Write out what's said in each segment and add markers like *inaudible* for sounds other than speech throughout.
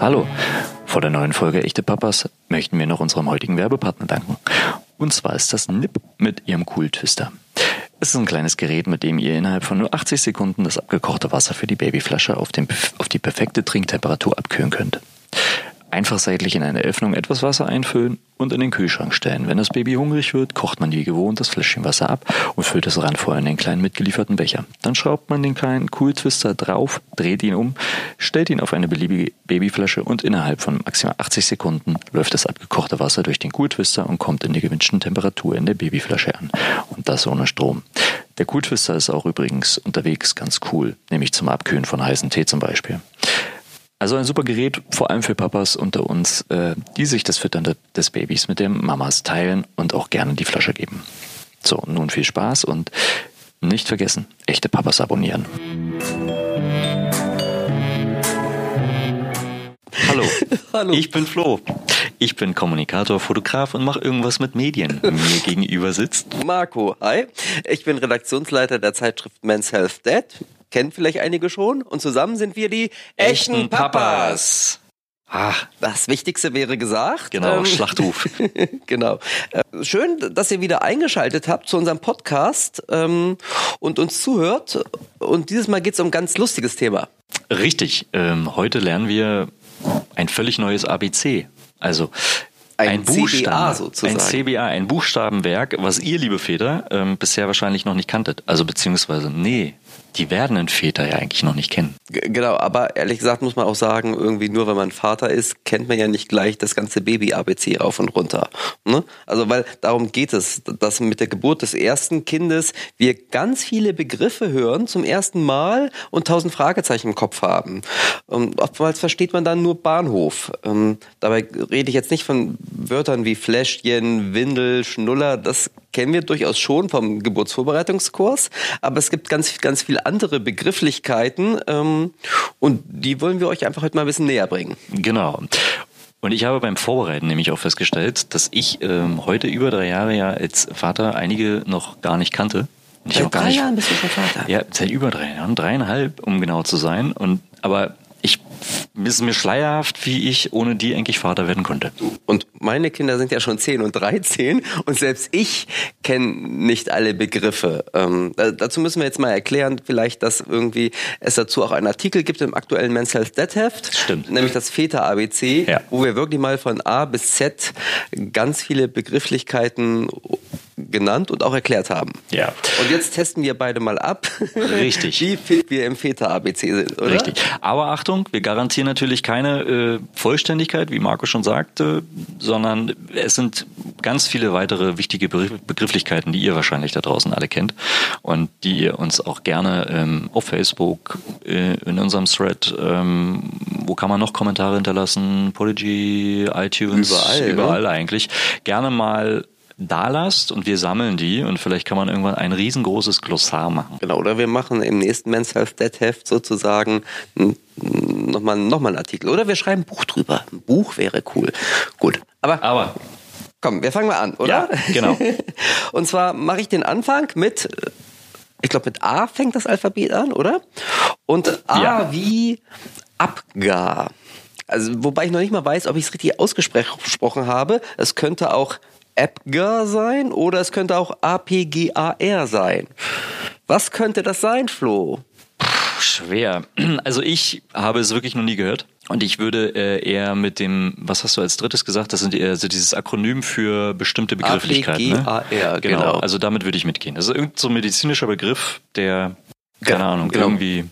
Hallo, vor der neuen Folge Echte Papas möchten wir noch unserem heutigen Werbepartner danken. Und zwar ist das NIP mit ihrem Cool Twister. Es ist ein kleines Gerät, mit dem ihr innerhalb von nur 80 Sekunden das abgekochte Wasser für die Babyflasche auf, den, auf die perfekte Trinktemperatur abkühlen könnt. Einfach seitlich in eine Öffnung etwas Wasser einfüllen und in den Kühlschrank stellen. Wenn das Baby hungrig wird, kocht man wie gewohnt das Fläschchen Wasser ab und füllt es randvoll in den kleinen mitgelieferten Becher. Dann schraubt man den kleinen Cool Twister drauf, dreht ihn um, stellt ihn auf eine beliebige Babyflasche und innerhalb von maximal 80 Sekunden läuft das abgekochte Wasser durch den Cool Twister und kommt in der gewünschten Temperatur in der Babyflasche an. Und das ohne Strom. Der Cool Twister ist auch übrigens unterwegs ganz cool, nämlich zum Abkühlen von heißen Tee zum Beispiel. Also ein super Gerät, vor allem für Papas unter uns, äh, die sich das Füttern des Babys mit den Mamas teilen und auch gerne die Flasche geben. So, nun viel Spaß und nicht vergessen, echte Papas abonnieren. Hallo, *laughs* Hallo. ich bin Flo. Ich bin Kommunikator, Fotograf und mache irgendwas mit Medien. Mir *laughs* gegenüber sitzt Marco, hi. Ich bin Redaktionsleiter der Zeitschrift Men's Health Dead. Kennen vielleicht einige schon. Und zusammen sind wir die echten Papas. Ah, Das Wichtigste wäre gesagt. genau, Ähm, Schlachtruf. *laughs* genau. Äh, Schön, dass ihr wieder eingeschaltet habt zu unserem Podcast ähm, und uns zuhört. Und dieses Mal geht es um ein ganz lustiges Thema. Richtig. Ähm, heute lernen wir ein völlig neues ABC. Also Ein CBA Buchstaben, sozusagen. Ein CBA, ein Buchstabenwerk, was ihr, liebe Väter, ähm, bisher wahrscheinlich noch nicht kanntet. Also beziehungsweise, nee, die werdenden Väter ja eigentlich noch nicht kennen. Genau, aber ehrlich gesagt muss man auch sagen, irgendwie nur wenn man Vater ist, kennt man ja nicht gleich das ganze Baby-ABC rauf und runter. Ne? Also weil darum geht es, dass mit der Geburt des ersten Kindes wir ganz viele Begriffe hören zum ersten Mal und tausend Fragezeichen im Kopf haben. Und oftmals versteht man dann nur Bahnhof. Ähm, dabei rede ich jetzt nicht von Wörtern wie Fläschchen, Windel, Schnuller, das kennen wir durchaus schon vom Geburtsvorbereitungskurs, aber es gibt ganz, ganz viele andere Begrifflichkeiten ähm, und die wollen wir euch einfach heute mal ein bisschen näher bringen. Genau. Und ich habe beim Vorbereiten nämlich auch festgestellt, dass ich ähm, heute über drei Jahre ja als Vater einige noch gar nicht kannte. Und ich auch gar nicht, bist du schon Vater. Ja, seit über drei Jahren, dreieinhalb, um genau zu sein. Und aber ist mir schleierhaft, wie ich ohne die eigentlich Vater werden konnte. Und meine Kinder sind ja schon 10 und 13 und selbst ich kenne nicht alle Begriffe. Ähm, da, dazu müssen wir jetzt mal erklären, vielleicht, dass irgendwie es dazu auch einen Artikel gibt im aktuellen Men's Health Dead Heft. Stimmt. Nämlich das Väter ABC, Ja. wo wir wirklich mal von A bis Z ganz viele Begrifflichkeiten genannt und auch erklärt haben. Ja. Und jetzt testen wir beide mal ab, Richtig. *laughs* wie fit wir im Väter-ABC sind, oder? Richtig. Aber Achtung, wir garantieren natürlich keine äh, Vollständigkeit, wie Marco schon sagte, sondern es sind ganz viele weitere wichtige Begriff- Begrifflichkeiten, die ihr wahrscheinlich da draußen alle kennt und die ihr uns auch gerne ähm, auf Facebook, äh, in unserem Thread, ähm, wo kann man noch Kommentare hinterlassen? Podigy, iTunes, Überall, ne? überall eigentlich. Gerne mal da lasst und wir sammeln die und vielleicht kann man irgendwann ein riesengroßes Glossar machen. Genau, oder wir machen im nächsten Men's Health Dead Heft sozusagen nochmal noch mal einen Artikel. Oder wir schreiben ein Buch drüber. Ein Buch wäre cool. Gut, aber Aber komm, wir fangen mal an, oder? Ja, genau. *laughs* Und zwar mache ich den Anfang mit, ich glaube mit A fängt das Alphabet an, oder? Und A Ja. wie Abgar. Also, wobei ich noch nicht mal weiß, ob ich es richtig ausgesprochen habe. Es könnte auch Apgar sein oder es könnte auch APGAR sein. Was könnte das sein, Flo? Schwer. *clears throat* Also ich habe es wirklich noch nie gehört. Und ich würde äh, eher mit dem, was hast du als drittes gesagt? Das sind eher so dieses Akronym für bestimmte Begrifflichkeiten. Ne? APGAR, genau. genau. Also damit würde ich mitgehen. Das ist irgendein so medizinischer Begriff, der, keine Genau, Ahnung, genau. irgendwie.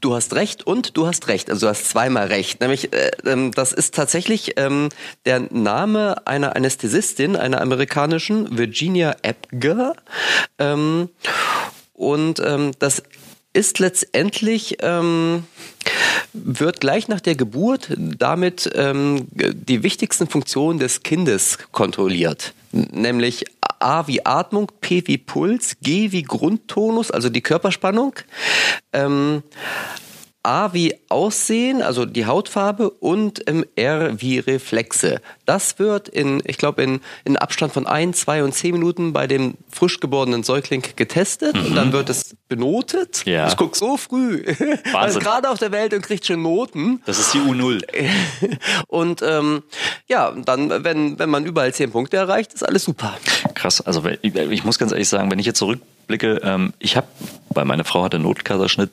Du hast recht und du hast recht. Also du hast zweimal recht. Nämlich, äh, ähm, das ist tatsächlich ähm, der Name einer Anästhesistin, einer amerikanischen, Virginia Apgar. Ähm, und ähm, das ist letztendlich, ähm, wird gleich nach der Geburt damit ähm, die wichtigsten Funktionen des Kindes kontrolliert. Nämlich A wie Atmung, P wie Puls, G wie Grundtonus, also die Körperspannung. Ähm, A wie Aussehen, also die Hautfarbe und ähm, R wie Reflexe. Das wird in, ich glaube, in, in Abstand von ein, zwei und zehn Minuten bei dem frisch geborenen Säugling getestet mhm. und dann wird es benotet. Ja. Ich guck so früh. *laughs* Also gerade auf der Welt und kriegt schon Noten. Das ist die U0. *laughs* und ähm, ja, dann, wenn, wenn man überall zehn Punkte erreicht, ist alles super. Krass, also ich muss ganz ehrlich sagen, wenn ich jetzt zurückblicke, ähm, ich habe, weil meine Frau hatte Notkaiserschnitt,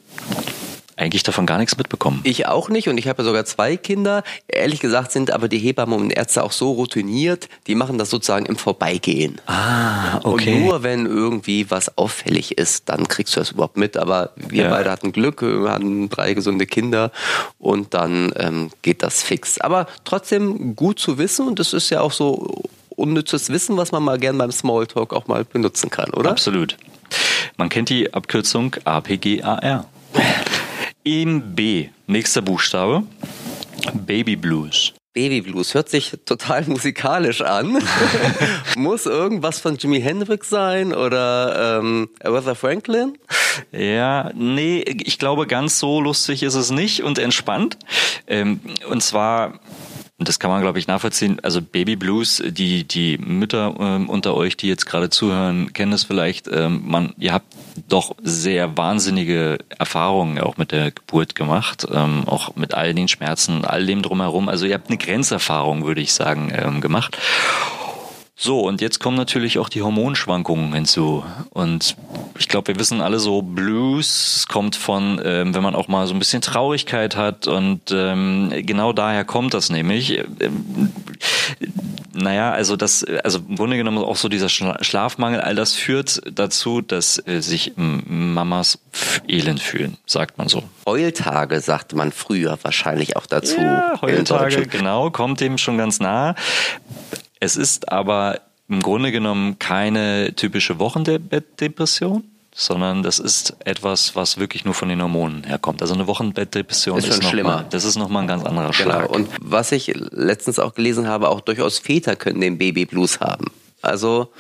eigentlich davon gar nichts mitbekommen. Ich auch nicht und ich habe ja sogar zwei Kinder. Ehrlich gesagt sind aber die Hebammen und Ärzte auch so routiniert, die machen das sozusagen im Vorbeigehen. Ah, okay. Und nur wenn irgendwie was auffällig ist, dann kriegst du das überhaupt mit. Aber wir ja. beide hatten Glück, wir hatten drei gesunde Kinder und dann ähm, geht das fix. Aber trotzdem gut zu wissen und das ist ja auch so unnützes Wissen, was man mal gern beim Smalltalk auch mal benutzen kann, oder? Absolut. Man kennt die Abkürzung APGAR. Im B, nächster Buchstabe. Baby Blues. Baby Blues hört sich total musikalisch an. *laughs* Muss irgendwas von Jimi Hendrix sein oder ähm, Aretha Franklin? Ja, nee, ich glaube, ganz so lustig ist es nicht und entspannt. Ähm, und zwar und das kann man, glaube ich, nachvollziehen. Also Baby Blues, die, die Mütter ähm, unter euch, die jetzt gerade zuhören, kennen das vielleicht. Ähm, man, ihr habt doch sehr wahnsinnige Erfahrungen auch mit der Geburt gemacht, ähm, auch mit all den Schmerzen, all dem drumherum. Also ihr habt eine Grenzerfahrung, würde ich sagen, ähm, gemacht. So, und jetzt kommen natürlich auch die Hormonschwankungen hinzu. Und ich glaube, wir wissen alle so, Blues kommt von, ähm, wenn man auch mal so ein bisschen Traurigkeit hat. Und ähm, genau daher kommt das nämlich. Ähm, naja, also das, also im Grunde genommen auch so dieser Schlafmangel, all das führt dazu, dass äh, sich Mamas elend fühlen, sagt man so. Heultage sagt man früher wahrscheinlich auch dazu. Ja, Heultage, genau, kommt dem schon ganz nah. Es ist aber im Grunde genommen keine typische Wochenbettdepression, sondern das ist etwas, was wirklich nur von den Hormonen herkommt. Also eine Wochenbettdepression ist, ist noch schlimmer. Mal, das ist nochmal ein ganz anderer genau. Schlag. Und was ich letztens auch gelesen habe, auch durchaus Väter können den Babyblues haben. Also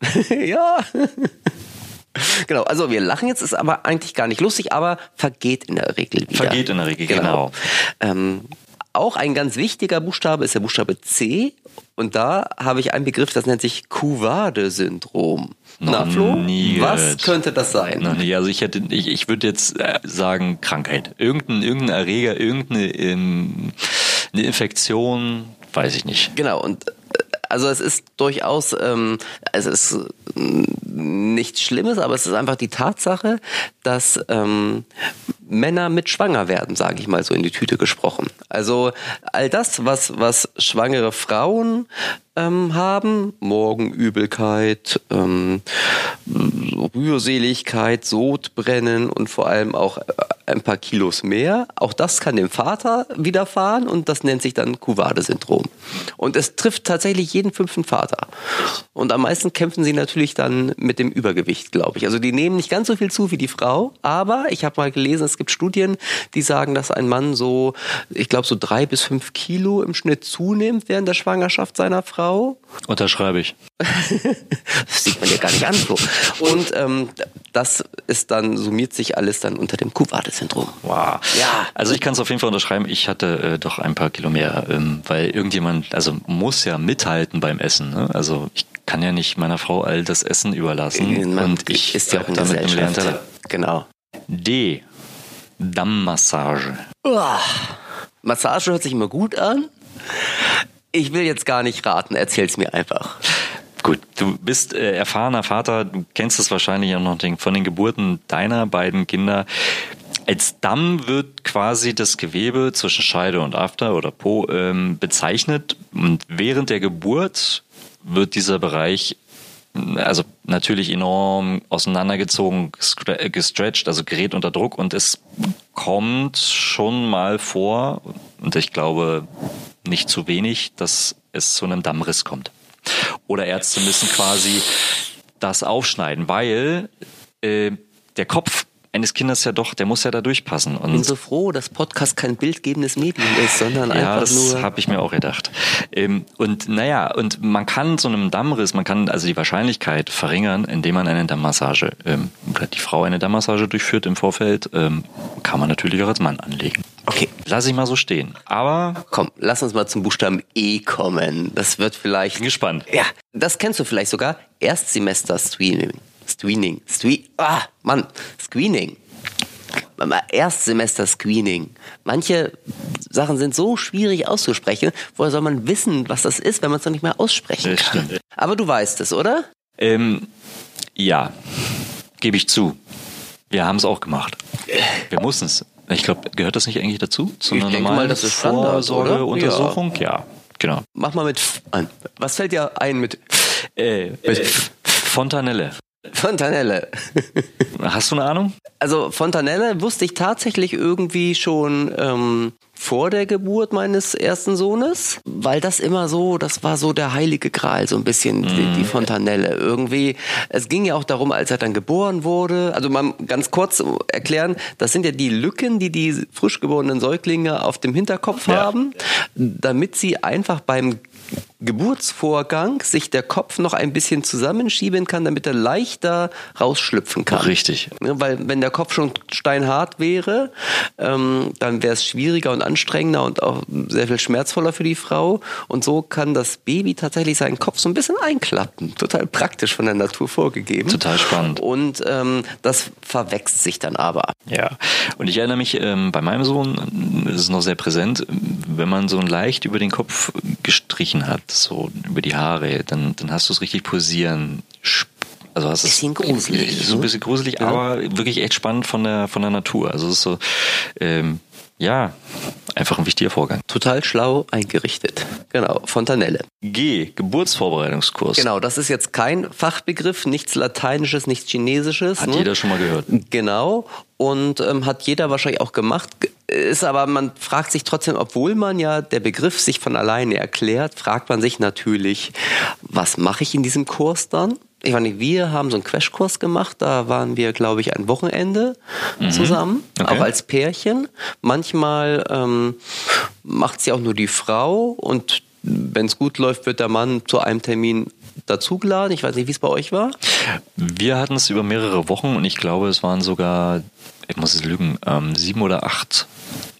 *laughs* ja. *laughs* Genau, also wir lachen jetzt, ist aber eigentlich gar nicht lustig, aber vergeht in der Regel wieder. Vergeht in der Regel, genau. genau. Ähm, auch ein ganz wichtiger Buchstabe ist der Buchstabe C. Und da habe ich einen Begriff, das nennt sich Kuvade-Syndrom. Na, Flo, was könnte das sein? Noch nie. Also ich hätte, ich, ich würde jetzt äh, sagen Krankheit. Irgendein, irgendein Erreger, irgendeine ähm, eine Infektion, weiß ich nicht. Genau. Und also es ist durchaus, ähm, es ist nichts Schlimmes, aber es ist einfach die Tatsache, dass ähm, Männer mit schwanger werden, sage ich mal so in die Tüte gesprochen. Also all das, was was schwangere Frauen ähm, haben, Morgenübelkeit, ähm, Rührseligkeit, Sodbrennen und vor allem auch äh, ein paar Kilos mehr. Auch das kann dem Vater widerfahren und das nennt sich dann Kuvade-Syndrom. Und es trifft tatsächlich jeden fünften Vater. Und am meisten kämpfen sie natürlich dann mit dem Übergewicht, glaube ich. Also die nehmen nicht ganz so viel zu wie die Frau, aber ich habe mal gelesen, es gibt Studien, die sagen, dass ein Mann so, ich glaube, so drei bis fünf Kilo im Schnitt zunimmt während der Schwangerschaft seiner Frau. Unterschreibe ich. *laughs* das sieht man ja gar nicht an, Flo. Und ähm, das ist dann, summiert sich alles dann unter dem Kuvade-Syndrom. Wow. Ja. Also ich kann es auf jeden Fall unterschreiben, ich hatte äh, doch ein paar Kilo mehr, ähm, weil irgendjemand, also muss ja mithalten beim Essen. Ne? Also ich kann ja nicht meiner Frau all das Essen überlassen. Man und ich ist ja auch in damit Gesellschaft. Genau. D. Dammmassage. Massage hört sich immer gut an. Ich will jetzt gar nicht raten, erzähl's mir einfach. Gut, du bist äh, erfahrener Vater, du kennst es wahrscheinlich auch noch den, von den Geburten deiner beiden Kinder. Als Damm wird quasi das Gewebe zwischen Scheide und After oder Po ähm, bezeichnet. Und während der Geburt wird dieser Bereich also natürlich enorm auseinandergezogen, gestretched, also gerät unter Druck und es kommt schon mal vor, und ich glaube nicht zu wenig, dass es zu einem Dammriss kommt. Oder Ärzte müssen quasi das aufschneiden, weil äh, der Kopf eines Kindes ja doch, der muss ja da durchpassen. Und Ich bin so froh, dass Podcast kein bildgebendes Medium ist, sondern ja, einfach das nur. habe ich mir auch gedacht. Ähm, und naja, und man kann so einem Dammriss, man kann also die Wahrscheinlichkeit verringern, indem man eine Dammmassage, ähm, oder die Frau eine Dammmassage durchführt im Vorfeld, ähm, kann man natürlich auch als Mann anlegen. Okay. Lass ich mal so stehen. Aber Komm, lass uns mal zum Buchstaben E kommen. Das wird vielleicht. bin gespannt. Ja, das kennst du vielleicht sogar. Erstsemester Screening. Screen. Ah, Mann. Screening. Mal Erstsemester Screening. Manche Sachen sind so schwierig auszusprechen. Woher soll man wissen, was das ist, wenn man es noch nicht mehr aussprechen kann? stimmt. Aber du weißt es, oder? Ähm, ja, gebe ich zu. Wir haben es auch gemacht. Wir mussten es. Ich glaube, gehört das nicht eigentlich dazu? Zu Ich einer denke normalen mal, das ist? Vorsorgeuntersuchung? Ja. genau. Mach mal mit F an. Was fällt dir ein mit Äh, äh, Fontanelle. Fontanelle? Hast du eine Ahnung? Also Fontanelle wusste ich tatsächlich irgendwie schon ähm, vor der Geburt meines ersten Sohnes, weil das immer so, das war so der heilige Gral, so ein bisschen die, die Fontanelle. Irgendwie, es ging ja auch darum, als er dann geboren wurde. Also mal ganz kurz erklären, das sind ja die Lücken, die die frisch geborenen Säuglinge auf dem Hinterkopf Ja. haben, damit sie einfach beim Geburtsvorgang sich der Kopf noch ein bisschen zusammenschieben kann, damit er leichter rausschlüpfen kann. Richtig. Weil wenn der Kopf schon steinhart wäre, ähm, dann wäre es schwieriger und anstrengender und auch sehr viel schmerzvoller für die Frau. Und so kann das Baby tatsächlich seinen Kopf so ein bisschen einklappen. Total praktisch von der Natur vorgegeben. Total spannend. Und ähm, das verwächst sich dann aber. Ja, und ich erinnere mich, ähm, bei meinem Sohn ist es noch sehr präsent, wenn man so leicht über den Kopf gestrichen hat, so über die Haare, dann, dann hast du es richtig pulsieren. Also hast Bisschen es gruselig, So ein ne? bisschen gruselig, Ja. aber wirklich echt spannend von der, von der Natur. Also es ist so, ähm, ja, einfach ein wichtiger Vorgang. Total schlau eingerichtet. Genau, Fontanelle. G, Geburtsvorbereitungskurs. Genau, das ist jetzt kein Fachbegriff, nichts Lateinisches, nichts Chinesisches. Hat ne? jeder schon mal gehört. Genau. Und ähm, hat jeder wahrscheinlich auch gemacht. Ist aber, man fragt sich trotzdem, obwohl man ja der Begriff sich von alleine erklärt, fragt man sich natürlich, was mache ich in diesem Kurs dann? Ich meine, wir haben so einen Crashkurs gemacht, da waren wir, glaube ich, ein Wochenende zusammen, Mhm. Okay. auch als Pärchen. Manchmal ähm, macht sie auch nur die Frau und wenn es gut läuft, wird der Mann zu einem Termin dazugeladen. Ich weiß nicht, wie es bei euch war. Wir hatten es über mehrere Wochen und ich glaube, es waren sogar, ich muss es lügen, ähm, sieben oder acht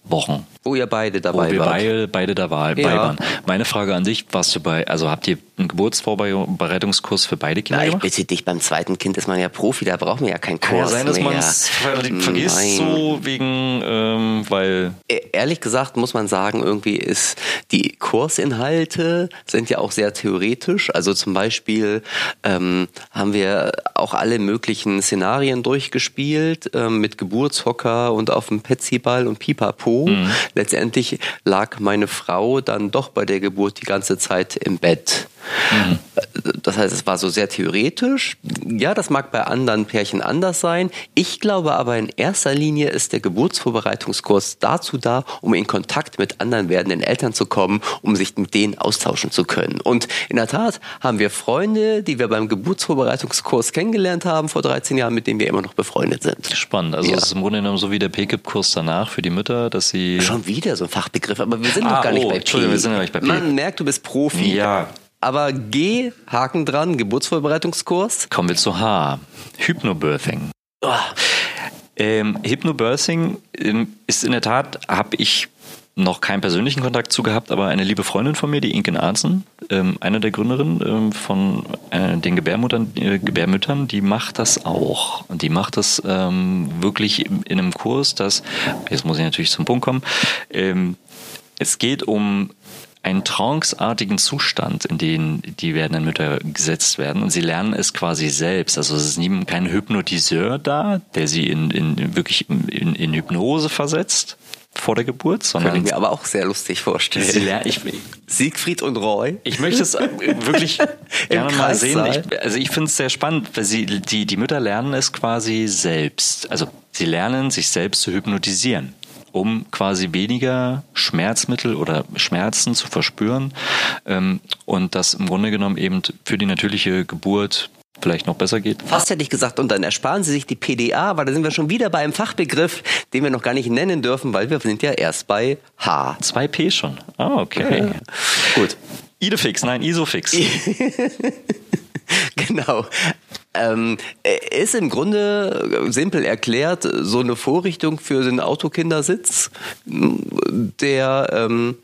Wochen. Wo ihr beide Wo dabei wir wart. beide, beide dabei Ja. waren. Meine Frage an dich, warst du bei, also habt ihr einen Geburtsvorbereitungskurs für beide Kinder Na, ich bitte dich, beim zweiten Kind ist man ja Profi, da braucht man ja keinen Kurs Kann ja sein, dass man es vergisst, Nein. so wegen, ähm, weil E- Ehrlich gesagt muss man sagen, irgendwie ist die Kursinhalte sind ja auch sehr theoretisch. Also zum Beispiel ähm, haben wir auch alle möglichen Szenarien durchgespielt ähm, mit Geburtshocker und auf dem Petsyball und Pipapo. Letztendlich lag meine Frau dann doch bei der Geburt die ganze Zeit im Bett. Das heißt, es war so sehr theoretisch. Ja, das mag bei anderen Pärchen anders sein. Ich glaube aber in erster Linie ist der Geburtsvorbereitungskurs dazu da, um in Kontakt mit anderen werdenden Eltern zu kommen, um sich mit denen austauschen zu können. Und in der Tat haben wir Freunde, die wir beim Geburtsvorbereitungskurs kennengelernt haben vor 13 Jahren, mit denen wir immer noch befreundet sind. spannend. Also Ja. es ist im Grunde genommen so wie der PKIP-Kurs danach für die Mütter, dass sie Schon wieder so ein Fachbegriff, aber wir sind Ah, noch gar nicht oh, bei P. Wir sind noch nicht bei P. Man merkt, du bist Profi. Ja. Aber G, Haken dran, Geburtsvorbereitungskurs. Kommen wir zu H. Hypnobirthing. Oh, Ähm, Hypnobirthing ähm, ist in der Tat, habe ich noch keinen persönlichen Kontakt zu gehabt, aber eine liebe Freundin von mir, die Inken Arzen, ähm, eine der Gründerinnen ähm, von äh, den Gebärmuttern, äh, Gebärmüttern, die macht das auch. Und die macht das ähm, wirklich in in einem Kurs, das, jetzt muss ich natürlich zum Punkt kommen, ähm, es geht um einen tranceartigen Zustand, in den die werdenden Mütter gesetzt werden und sie lernen es quasi selbst. Also es ist kein Hypnotiseur da, der sie in, in wirklich in, in Hypnose versetzt vor der Geburt, Könnte sondern ich mir aber auch sehr lustig vorstellen. sie ich, Siegfried und Roy. ich möchte es wirklich *laughs* gerne mal sehen. Ich, also ich finde es sehr spannend, weil sie, die, die Mütter lernen es quasi selbst. Also sie lernen, sich selbst zu hypnotisieren, um quasi weniger Schmerzmittel oder Schmerzen zu verspüren ähm, und das im Grunde genommen eben für die natürliche Geburt vielleicht noch besser geht. Fast hätte ich gesagt, und dann ersparen Sie sich die PDA, weil da sind wir schon wieder bei einem Fachbegriff, den wir noch gar nicht nennen dürfen, weil wir sind ja erst bei H. 2P schon. Ah, okay. Gut. Idefix, nein, Isofix. *laughs* genau. Ähm, ist im Grunde simpel erklärt so eine Vorrichtung für den Autokindersitz, der ähm,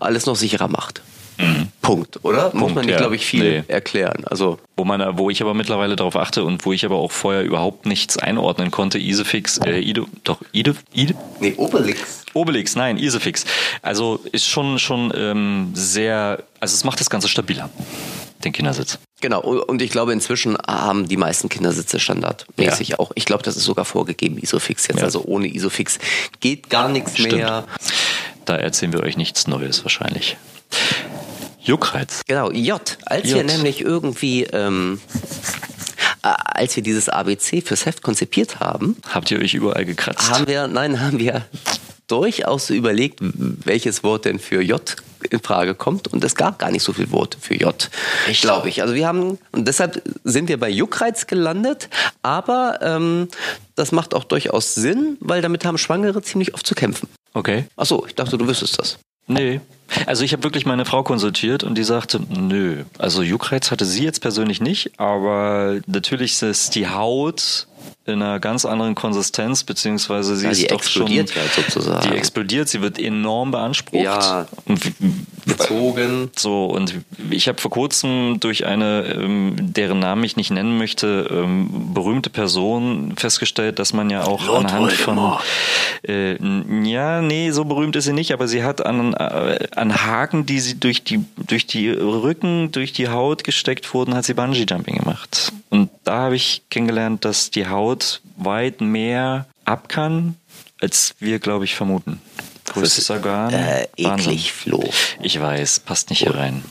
alles noch sicherer macht. Mhm. Punkt, oder? Muss man nicht, ja. glaube ich, viel nee. erklären. Also wo man, wo ich aber mittlerweile darauf achte und wo ich aber auch vorher überhaupt nichts einordnen konnte, Isofix, äh, Ide, doch Ide, Ide? Nee, Obelix. Obelix, nein, Isofix. Also ist schon schon ähm, sehr, also es macht das Ganze stabiler den Kindersitz. Genau, und ich glaube, inzwischen haben die meisten Kindersitze standardmäßig ja. auch. Ich glaube, das ist sogar vorgegeben, Isofix jetzt. Ja. Also ohne Isofix geht gar nichts Stimmt. mehr. Da erzählen wir euch nichts Neues wahrscheinlich. Juckreiz. Genau, J. Als J. wir nämlich irgendwie, ähm, äh, als wir dieses ABC fürs Heft konzipiert haben. Habt ihr euch überall gekratzt? Haben wir, nein, haben wir durchaus überlegt, welches Wort denn für J in Frage kommt. Und es gab gar nicht so viele Worte für J, glaube ich. Also wir haben, und deshalb sind wir bei Juckreiz gelandet, aber ähm, das macht auch durchaus Sinn, weil damit haben Schwangere ziemlich oft zu kämpfen. Okay. Achso, ich dachte, du wüsstest das. Nee. Also ich habe wirklich meine Frau konsultiert und die sagte, nö. Also Juckreiz hatte sie jetzt persönlich nicht, aber natürlich ist die Haut in einer ganz anderen Konsistenz, beziehungsweise sie ja, ist doch schon. Die explodiert halt sozusagen. Die explodiert, sie wird enorm beansprucht. Ja. Bezogen. So, und ich habe vor kurzem durch eine, ähm, deren Namen ich nicht nennen möchte, ähm, berühmte Person festgestellt, dass man ja auch Lord anhand von. Äh, ja, nee, so berühmt ist sie nicht, aber sie hat an, äh, an Haken, die sie durch die, durch die Rücken, durch die Haut gesteckt wurden, hat sie Bungee-Jumping gemacht. Und da habe ich kennengelernt, dass die Haut weit mehr ab kann, als wir, glaube ich, vermuten. Größtes Organ. Äh, eklig, Flo. Ich weiß, passt nicht hier rein.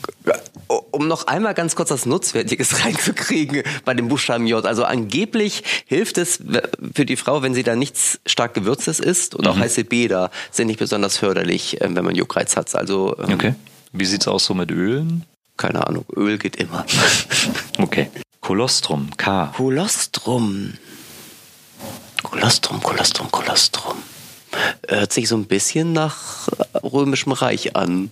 Um noch einmal ganz kurz das Nutzwertiges *laughs* reinzukriegen bei dem Buchstaben J. Also angeblich hilft es für die Frau, wenn sie da nichts stark Gewürztes isst und mhm. auch heiße Bäder sind nicht besonders förderlich, ähm, wenn man Juckreiz hat. Also, ähm, okay. Wie sieht's aus so mit Ölen? Keine Ahnung. Öl geht immer. *laughs* okay. Kolostrum, K. Kolostrum. Kolostrum, Kolostrum, Kolostrum. Hört sich so ein bisschen nach römischem Reich an.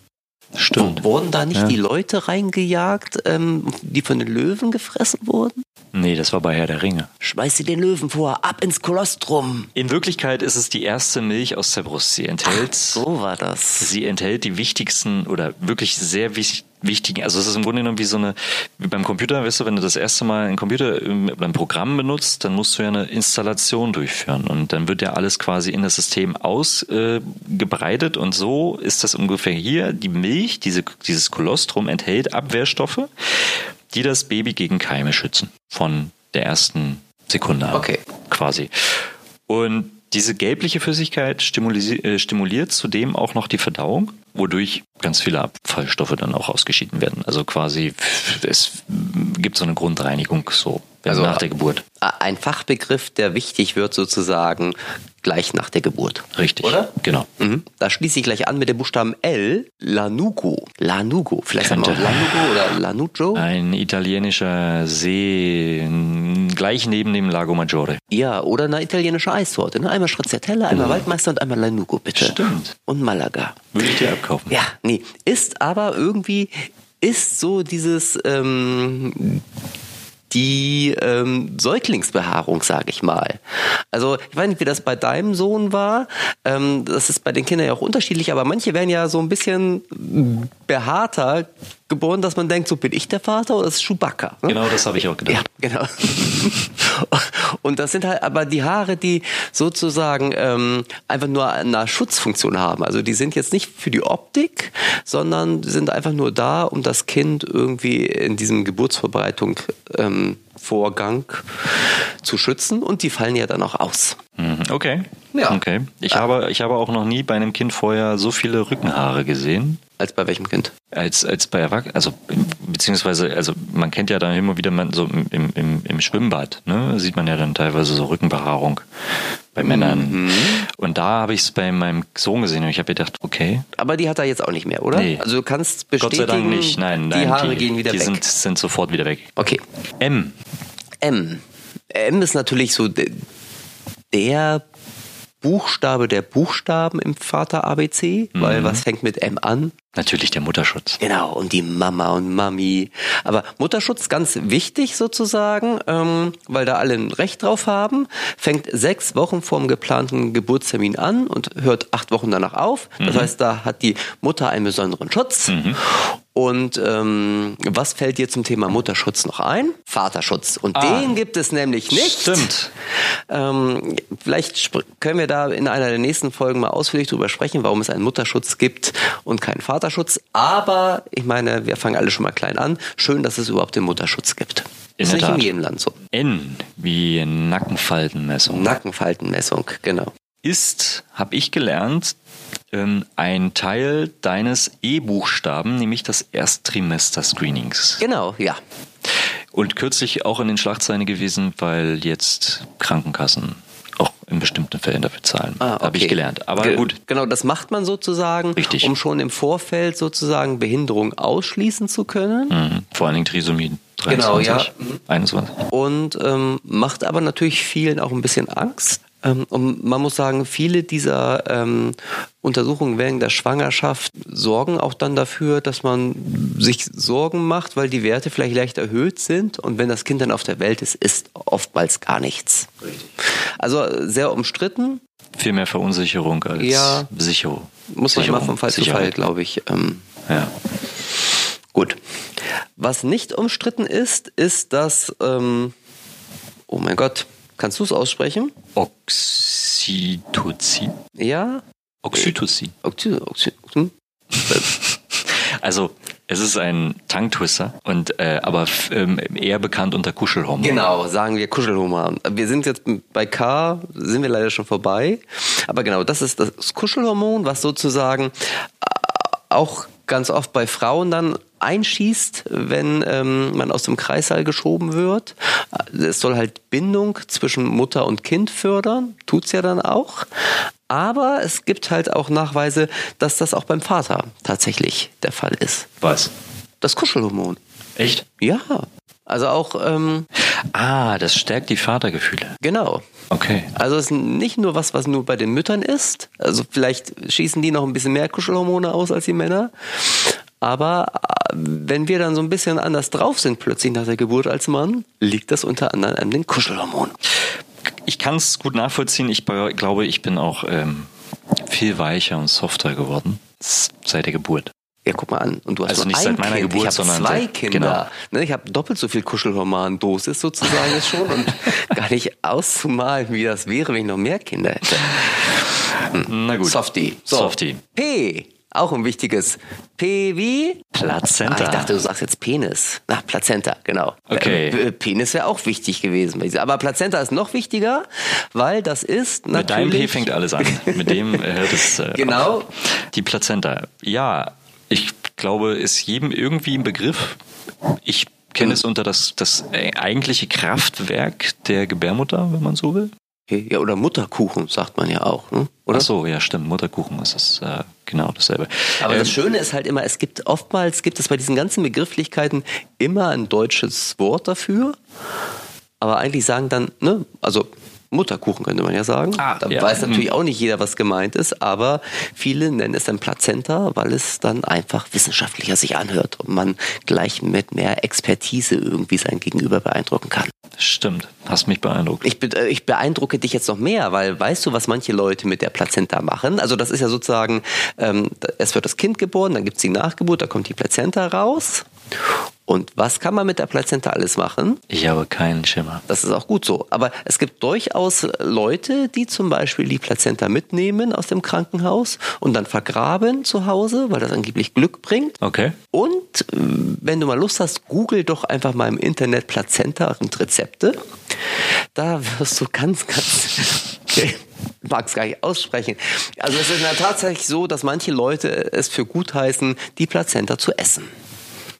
Stimmt. Wurden da nicht ja. die Leute reingejagt, ähm, die von den Löwen gefressen wurden? Nee, das war bei Herr der Ringe. Schmeiß sie den Löwen vor, ab ins Kolostrum. In Wirklichkeit ist es die erste Milch aus der Brust. Sie enthält. Ach, so war das. Sie enthält die wichtigsten oder wirklich sehr wichtigen, also es ist im Grunde genommen wie so eine, wie beim Computer, weißt du, wenn du das erste Mal ein Computer, ein Programm benutzt, dann musst du ja eine Installation durchführen und dann wird ja alles quasi in das System ausgebreitet äh, und so ist das ungefähr hier. Die Milch, diese, dieses Kolostrum enthält Abwehrstoffe die das Baby gegen Keime schützen. Von der ersten Sekunde an. Okay. Quasi. Und diese gelbliche Flüssigkeit äh, stimuliert zudem auch noch die Verdauung, wodurch ganz viele Abfallstoffe dann auch ausgeschieden werden. Also quasi es gibt so eine Grundreinigung so also nach der Geburt. Ein Fachbegriff, der wichtig wird sozusagen gleich nach der Geburt. Richtig. Oder? Genau. Mhm. Da schließe ich gleich an mit dem Buchstaben L. Lanugo. Lanugo. Vielleicht haben wir auch Lanugo oder Lanuggio. Ein italienischer See gleich neben dem Lago Maggiore. Ja, oder eine italienische Eissorte. Ne? Einmal Stracciatella, einmal mhm. Waldmeister und einmal Lanugo, bitte. Stimmt. Und Malaga. Würde ich dir abkaufen. Ja, nee. Ist aber irgendwie, ist so dieses... Ähm, die ähm, Säuglingsbehaarung, sage ich mal. Also ich weiß nicht, wie das bei deinem Sohn war. Ähm, das ist bei den Kindern ja auch unterschiedlich, aber manche werden ja so ein bisschen behaarter geboren, dass man denkt, so bin ich der Vater oder ist Chewbacca? Ne? Genau, das habe ich auch gedacht. Ja, genau. *laughs* Und das sind halt aber die Haare, die sozusagen ähm, einfach nur eine Schutzfunktion haben. Also die sind jetzt nicht für die Optik, sondern sind einfach nur da, um das Kind irgendwie in diesem Geburtsvorbereitung ähm, Vorgang zu schützen und die fallen ja dann auch aus. Mhm, okay. Ja. Okay. Ich, ja. habe, ich habe auch noch nie bei einem Kind vorher so viele Rückenhaare gesehen. Als bei welchem Kind? Als, als bei Erwachsenen, also beziehungsweise, also man kennt ja dann immer wieder man, so im, im, im Schwimmbad, ne? Sieht man ja dann teilweise so Rückenbehaarung bei Männern. Und da habe ich es bei meinem Sohn gesehen und ich habe gedacht, okay. Aber die hat er jetzt auch nicht mehr, oder? Nee. Also du kannst Gott sei bestätigen, Dank nicht. Nein, nein. die Haare gehen wieder die weg. Sind, sind sofort wieder weg. okay. M. M. M ist natürlich so de- der Buchstabe der Buchstaben im Vater ABC, Mhm. weil was fängt mit M an? Natürlich der Mutterschutz. Genau, und die Mama und Mami. Aber Mutterschutz ganz wichtig sozusagen, ähm, weil da alle ein Recht drauf haben, fängt sechs Wochen vorm geplanten Geburtstermin an und hört acht Wochen danach auf. Das heißt, da hat die Mutter einen besonderen Schutz. Und ähm, was fällt dir zum Thema Mutterschutz noch ein? Vaterschutz. Und Ah. den gibt es nämlich nicht. Stimmt. Ähm, vielleicht können wir da in einer der nächsten Folgen mal ausführlich drüber sprechen, warum es einen Mutterschutz gibt und keinen Vaterschutz. Aber ich meine, wir fangen alle schon mal klein an. Schön, dass es überhaupt den Mutterschutz gibt. In ist nicht in Tat. jedem Land so. N wie Nackenfaltenmessung. Nackenfaltenmessung, genau. ist, habe ich gelernt, ähm, ein Teil deines E-Buchstaben, nämlich das Ersttrimester-Screenings. Genau, ja. Und kürzlich auch in den Schlagzeilen gewesen, weil jetzt Krankenkassen auch in bestimmten Fällen dafür zahlen. Ah, Habe ich okay. gelernt. Aber Ge- gut. Genau, das macht man sozusagen, Richtig. um schon im Vorfeld sozusagen Behinderung ausschließen zu können. Mhm. Vor allen Dingen Trisomie Genau, 23, ja. 21. und ähm, macht aber natürlich vielen auch ein bisschen Angst. Ähm, und man muss sagen, viele dieser ähm, Untersuchungen während der Schwangerschaft sorgen auch dann dafür, dass man sich Sorgen macht, weil die Werte vielleicht leicht erhöht sind. Und wenn das Kind dann auf der Welt ist, ist oftmals gar nichts. Also äh, sehr umstritten, Viel mehr Verunsicherung als Ja. Sicherung. muss man immer vom Fall zu Fall, Sicherheit. glaube ich. Ähm, Ja. Gut. Was nicht umstritten ist, ist, dass, ähm, oh mein Gott, kannst du es aussprechen? Oxytocin. Ja? Oxytocin. Oxy, Oxy, hm? *laughs* Also, es ist ein Tongue-Twister und äh, aber ähm, eher bekannt unter Kuschelhormon. Genau, sagen wir Kuschelhormon. Wir sind jetzt bei K, sind wir leider schon vorbei. Aber genau, das ist das Kuschelhormon, was sozusagen äh, auch ganz oft bei Frauen dann einschießt, wenn ähm, man aus dem Kreissaal geschoben wird. Es soll halt Bindung zwischen Mutter und Kind fördern, tut's ja dann auch. Aber es gibt halt auch Nachweise, dass das auch beim Vater tatsächlich der Fall ist. Was? Das Kuschelhormon. Echt? Ja. Also auch, ähm, Ah, das stärkt die Vatergefühle. genau. Okay. Also es ist nicht nur was, was nur bei den Müttern ist. Also vielleicht schießen die noch ein bisschen mehr Kuschelhormone aus als die Männer. Aber äh, wenn wir dann so ein bisschen anders drauf sind plötzlich nach der Geburt als Mann, liegt das unter anderem an den Kuschelhormonen. Ich kann es gut nachvollziehen. Ich be- glaube, ich bin auch ähm, viel weicher und softer geworden seit der Geburt. Ja, guck mal an. Und du hast Also nicht seit meiner kind. Geburt, ich habe sondern zwei Kinder. Ne, ich habe doppelt so viel Kuschelhormondosis sozusagen jetzt *laughs* schon und gar nicht auszumalen, wie das wäre, wenn ich noch mehr Kinder hätte. Na gut. Softie. So. Softie. P. Auch ein wichtiges. P wie? Plazenta. Ah, ich dachte, du sagst jetzt Penis. Na, Plazenta, genau. Okay. Äh, Penis wäre auch wichtig gewesen. Aber Plazenta ist noch wichtiger, weil das ist Mit deinem natürlich... P fängt alles an. Mit dem äh, hört es äh, *laughs* Genau. auf. Die Plazenta. Ja, ich glaube, ist jedem irgendwie ein Begriff. Ich kenne es unter das, das eigentliche Kraftwerk der Gebärmutter, wenn man so will. Okay, Ja, oder Mutterkuchen, sagt man ja auch. Ne? Oder? Ach so, ja, stimmt. Mutterkuchen ist es äh, genau dasselbe. Aber Ähm, das Schöne ist halt immer, es gibt oftmals, gibt es bei diesen ganzen Begrifflichkeiten immer ein deutsches Wort dafür. Aber eigentlich sagen dann, ne, also Mutterkuchen könnte man ja sagen. Ah, da ja. weiß natürlich auch nicht jeder, was gemeint ist, aber viele nennen es dann Plazenta, weil es dann einfach wissenschaftlicher sich anhört und man gleich mit mehr Expertise irgendwie sein Gegenüber beeindrucken kann. Stimmt, hast mich beeindruckt. Ich, be äh, ich beeindrucke dich jetzt noch mehr, weil weißt du, was manche Leute mit der Plazenta machen? Also das ist ja sozusagen, ähm, es wird das Kind geboren, dann gibt's die Nachgeburt, da kommt die Plazenta raus. Und was kann man mit der Plazenta alles machen? Ich habe keinen Schimmer. Das ist auch gut so. Aber es gibt durchaus Leute, die zum Beispiel die Plazenta mitnehmen aus dem Krankenhaus und dann vergraben zu Hause, weil das angeblich Glück bringt. Okay. Und äh, wenn du mal Lust hast, google doch einfach mal im Internet Plazenta und Rezepte. Da wirst du ganz, ganz. *laughs* Ich mag es gar nicht aussprechen. Also es ist ja tatsächlich so, dass manche Leute es für gut heißen, die Plazenta zu essen.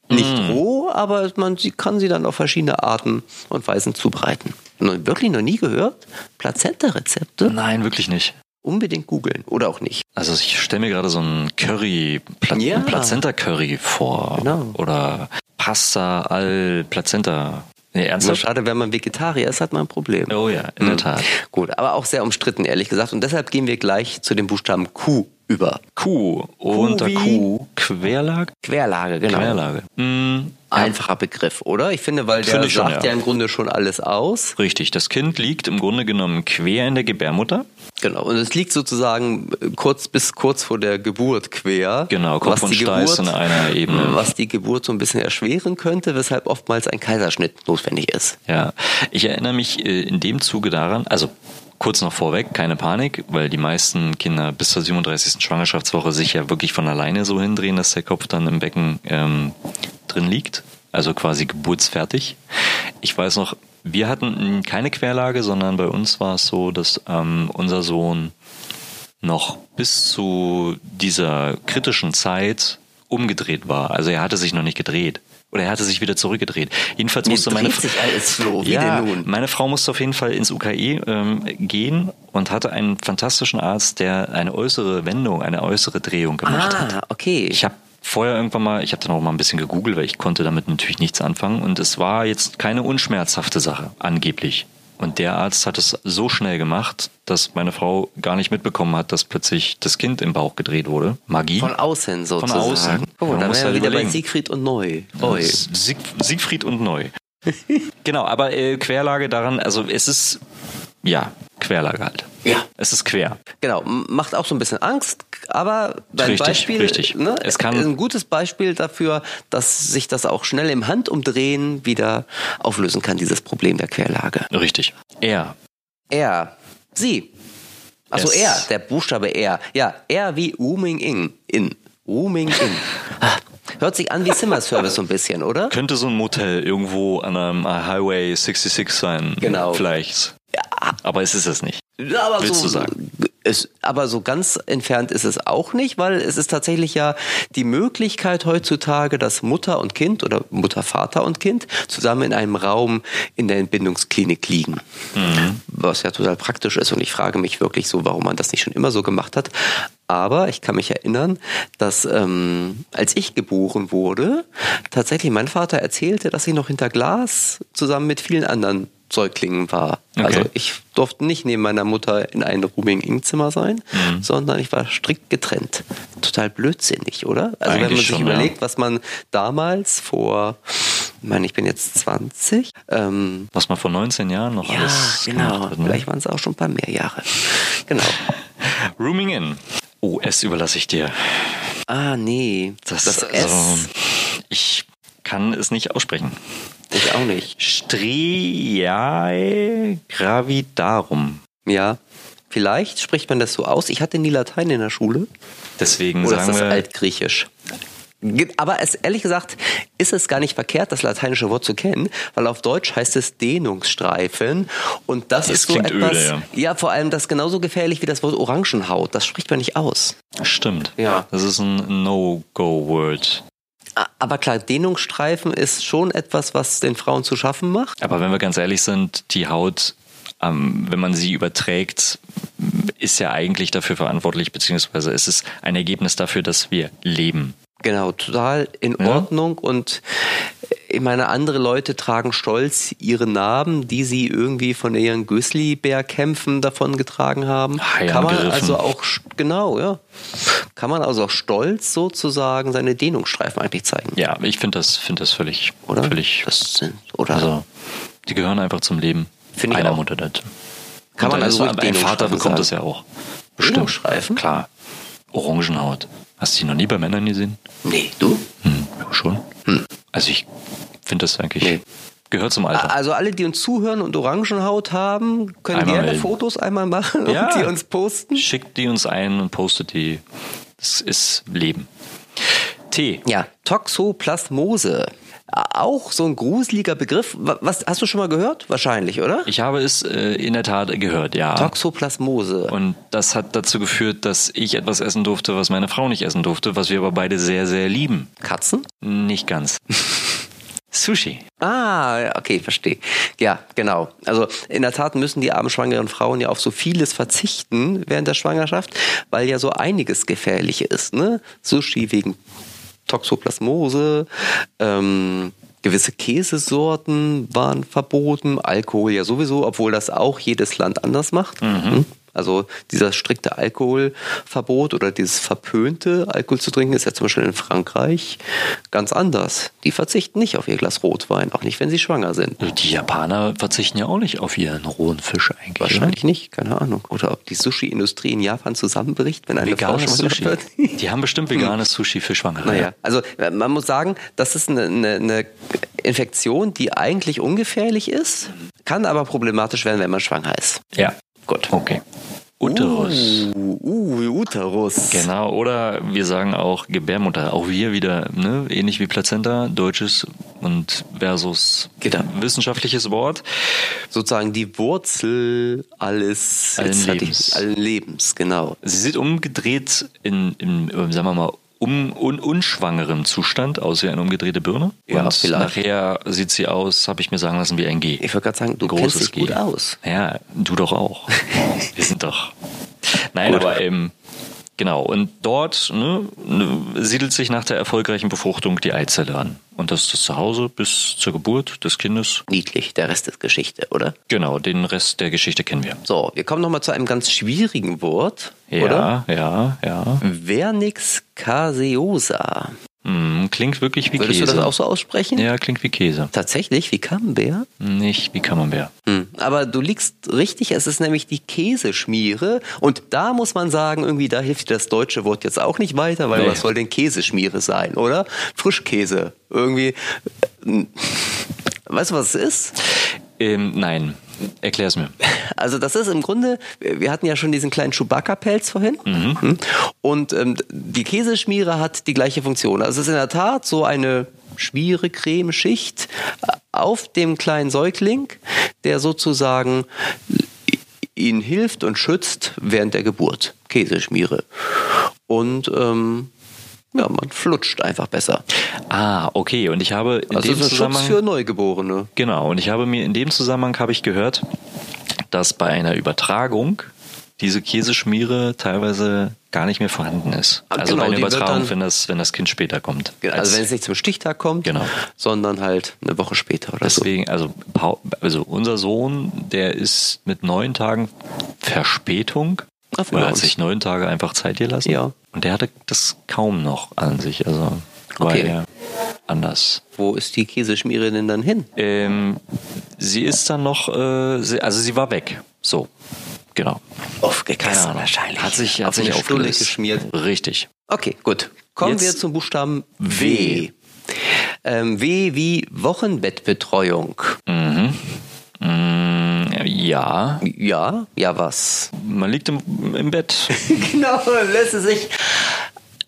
Nicht roh, roh, aber man sie kann sie dann auf verschiedene Arten und Weisen zubereiten. Und wirklich noch nie gehört? Plazenta-Rezepte? Nein, wirklich nicht. Unbedingt googeln oder auch nicht. Also ich stelle mir gerade so ein Curry, Pla Ja. Plazenta-Curry vor. Genau. Oder Pasta al Plazenta. Nee, ernsthaft? schade, wenn man Vegetarier ist, hat man ein Problem. Oh ja, in der Tat. Gut, aber auch sehr umstritten, ehrlich gesagt. Und deshalb gehen wir gleich zu dem Buchstaben Q über. Kuh. Unter? Kuh. Querlage? Querlage, genau. Querlage. Mm, Einfacher Begriff, oder? Ich finde, weil der schon, sagt ja. ja im Grunde schon alles aus. richtig. Das Kind liegt im Grunde genommen quer in der Gebärmutter. Genau. Und es liegt sozusagen kurz bis kurz vor der Geburt quer. Genau, Kopf was und die Steiß Geburt, in einer Ebene. Was die Geburt so ein bisschen erschweren könnte, weshalb oftmals ein Kaiserschnitt notwendig ist. Ja, ich erinnere mich äh, in dem Zuge daran, also kurz noch vorweg, keine Panik, weil die meisten Kinder bis zur 37. Schwangerschaftswoche sich ja wirklich von alleine so hindrehen, dass der Kopf dann im Becken ähm, drin liegt, also quasi geburtsfertig. Ich weiß noch, wir hatten keine Querlage, sondern bei uns war es so, dass ähm, unser Sohn noch bis zu dieser kritischen Zeit umgedreht war. Also er hatte sich noch nicht gedreht. Oder er hatte sich wieder zurückgedreht. Jedenfalls musste meine. Wie ja, denn nun? meine Frau musste auf jeden Fall ins UKE ähm, gehen und hatte einen fantastischen Arzt, der eine äußere Wendung, eine äußere Drehung gemacht hat. Ah, okay. Ich habe vorher irgendwann mal, ich habe dann auch mal ein bisschen gegoogelt, weil ich konnte damit natürlich nichts anfangen und es war jetzt keine unschmerzhafte Sache, angeblich. Und der Arzt hat es so schnell gemacht, dass meine Frau gar nicht mitbekommen hat, dass plötzlich das Kind im Bauch gedreht wurde. Magie. Von außen sozusagen. außen. Oh, da wären wir halt wieder bei überlegen. Siegfried und Neu. Neu. Sieg, Siegfried und Neu. *laughs* genau, aber äh, Querlage daran, also es ist, ja, Querlage halt. Ja. Es ist quer. Genau, macht auch so ein bisschen Angst, aber dein Richtig, Beispiel richtig. Ne, Es kann- ist ein gutes Beispiel dafür, dass sich das auch schnell im Handumdrehen wieder auflösen kann, dieses Problem der Querlage. Richtig. Er. Er, sie. Also er, der Buchstabe er. Ja, er wie Rooming in. in. Rooming in. *laughs* Ah, Hört sich an wie Zimmerservice so ein bisschen, oder? Könnte so ein Motel irgendwo an einem Highway 66 sein. Genau. Vielleicht. Aber es ist es nicht. Aber Willst so, du sagen? Es, aber so ganz entfernt ist es auch nicht, weil es ist tatsächlich ja die Möglichkeit heutzutage, dass Mutter und Kind oder Mutter, Vater und Kind zusammen in einem Raum in der Entbindungsklinik liegen. Mhm. Was ja total praktisch ist und ich frage mich wirklich so, warum man das nicht schon immer so gemacht hat. Aber ich kann mich erinnern, dass ähm, als ich geboren wurde, tatsächlich mein Vater erzählte, dass ich noch hinter Glas zusammen mit vielen anderen Säuglingen war. Also Okay. ich durfte nicht neben meiner Mutter in einem Rooming-Ing-Zimmer sein, Mhm. sondern ich war strikt getrennt. Total blödsinnig, oder? Also wenn man Eigentlich sich schon, ja. überlegt, was man damals vor, ich meine, ich bin jetzt 20, ähm, Was man vor 19 Jahren noch ja, alles genau, hat. Ne? vielleicht waren es auch schon ein paar mehr Jahre. Genau. *laughs* Rooming in. Oh, S überlasse ich dir. Ah, nee, Das, das, also, S, ich kann es nicht aussprechen. Ich auch nicht. Striae gravidarum. Ja, vielleicht spricht man das so aus. Ich hatte nie Latein in der Schule. Deswegen Oder ist sagen das wir Altgriechisch? Aber es, ehrlich gesagt ist es gar nicht verkehrt, das lateinische Wort zu kennen, weil auf Deutsch heißt es Dehnungsstreifen und das, Das ist so etwas, öde, ja. vor allem das ist genauso gefährlich wie das Wort Orangenhaut, das spricht man nicht aus. Stimmt. Ja. Das ist ein No-Go-Word. Aber klar, Dehnungsstreifen ist schon etwas, was den Frauen zu schaffen macht. Aber wenn wir ganz ehrlich sind, die Haut, ähm, wenn man sie überträgt, ist ja eigentlich dafür verantwortlich, beziehungsweise es ist ein Ergebnis dafür, dass wir leben. Genau, total in Ja. Ordnung und ich meine, andere Leute tragen stolz ihre Narben, die sie irgendwie von ihren Grizzlybärkämpfen davon getragen haben. Haien Kann man also auch, genau, ja. Kann man also auch stolz sozusagen seine Dehnungsstreifen eigentlich zeigen. Ja, ich finde das, finde das völlig, Oder? völlig, Das sind, oder? also, die gehören einfach zum Leben Finde ich einer auch. Mutter dazu. Kann man also ein Vater bekommt das sagen. ja auch. Bestimmt. Dehnungsstreifen? Klar. Orangenhaut. Hast du die noch nie bei Männern gesehen? Nee, du? Hm, schon. Also ich finde das eigentlich, Nee. gehört zum Alter. Also alle, die uns zuhören und Orangenhaut haben, können Einmal gerne melden. Fotos einmal machen Ja. und die uns posten. Schickt die uns ein und postet die. Das ist Leben. T. Ja, Toxoplasmose. Auch so ein gruseliger Begriff. Wa- Was hast du schon mal gehört? Wahrscheinlich, oder? Ich habe es äh, in der Tat gehört, ja. Toxoplasmose. Und das hat dazu geführt, dass ich etwas essen durfte, was meine Frau nicht essen durfte, was wir aber beide sehr, sehr lieben. Katzen? Nicht ganz. *laughs* Sushi. Ah, okay, verstehe. Ja, genau. Also in der Tat müssen die armen schwangeren Frauen ja auf so vieles verzichten während der Schwangerschaft, weil ja so einiges gefährlich ist. Ne? Sushi wegen Toxoplasmose, ähm, gewisse Käsesorten waren verboten, Alkohol ja sowieso, obwohl das auch jedes Land anders macht. Mhm. Also dieser strikte Alkoholverbot oder dieses verpönte Alkohol zu trinken ist ja zum Beispiel in Frankreich ganz anders. Die verzichten nicht auf ihr Glas Rotwein, auch nicht, wenn sie schwanger sind. Die Japaner verzichten ja auch nicht auf ihren rohen Fisch eigentlich. Wahrscheinlich oder? nicht, keine Ahnung. Oder ob die Sushi-Industrie in Japan zusammenbricht, wenn eine veganes Frau schwanger Sushi. wird. Die haben bestimmt veganes Sushi für Schwangere. Naja, also man muss sagen, das ist eine, eine, eine Infektion, die eigentlich ungefährlich ist, kann aber problematisch werden, wenn man schwanger ist. Ja. Gut. Okay. Uterus. Uh, uh, Uterus. Genau, oder wir sagen auch Gebärmutter. Auch hier wieder, ne, ähnlich wie Plazenta, deutsches und versus genau. wissenschaftliches Wort. Sozusagen die Wurzel alles allen Lebens. allen Lebens, genau. Sie sieht umgedreht in, in, sagen wir mal, um, un, unschwangerem Zustand, aus wie eine umgedrehte Birne. Ja, und vielleicht. nachher sieht sie aus, habe ich mir sagen lassen, wie ein G. Ich wollte gerade sagen, du Großes kennst dich G. gut aus. Ja, du doch auch. *laughs* Wir sind doch. Nein, Gut. aber ähm, genau. Und dort ne, ne, siedelt sich nach der erfolgreichen Befruchtung die Eizelle an. Und das ist das Zuhause bis zur Geburt des Kindes. Niedlich, der Rest ist Geschichte, oder? Genau, den Rest der Geschichte kennen wir. So, wir kommen nochmal zu einem ganz schwierigen Wort, Ja, oder? ja, ja. Vernix caseosa. Hm, klingt wirklich wie Würdest Käse. du das auch so aussprechen? Ja, klingt wie Käse. Tatsächlich, wie Camembert? Nicht wie Camembert. Hm. Aber du liegst richtig, es ist nämlich die Käseschmiere. Und da muss man sagen, irgendwie, da hilft dir das deutsche Wort jetzt auch nicht weiter, weil Nee. was soll denn Käseschmiere sein, oder? Frischkäse. Irgendwie. äh, Weißt du, was es ist? Ähm, nein, erklär's mir. *laughs* Also das ist im Grunde, wir hatten ja schon diesen kleinen Chewbacca-Pelz vorhin. Mhm. Und ähm, die Käseschmiere hat die gleiche Funktion. Also es ist in der Tat so eine schmiere Cremeschicht auf dem kleinen Säugling, der sozusagen ihn hilft und schützt während der Geburt. Käseschmiere. Und ähm, ja, man flutscht einfach besser. Ah, okay. Und ich habe in Also dem ist ein Schutz Zusammenhang für Neugeborene. Genau, und ich habe mir in dem Zusammenhang habe ich gehört, dass bei einer Übertragung diese Käseschmiere teilweise gar nicht mehr vorhanden ist. Ah, Also genau, bei einer Übertragung, dann- wenn das, wenn das Kind später kommt. Also Als- wenn es nicht zum Stichtag kommt, Genau. sondern halt eine Woche später oder so. Deswegen, also, Pau- also unser Sohn, der ist mit neun Tagen Verspätung, Oder bei hat uns. sich neun Tage einfach Zeit gelassen. Ja. Und der hatte das kaum noch an sich. Also war Okay. er anders. Wo ist die Käseschmiere denn dann hin? Ähm, sie ist dann noch, äh, sie, also sie war weg. So, genau. Aufgegessen wahrscheinlich. Hat sich, hat Auf sich aufgelöst. geschmiert. Richtig. Okay, gut. Kommen Jetzt- wir zum Buchstaben W. W. Ähm, w wie Wochenbettbetreuung. Mhm. Mm, ja, Ja, ja was? man liegt im, im Bett. *laughs* genau, lässt es sich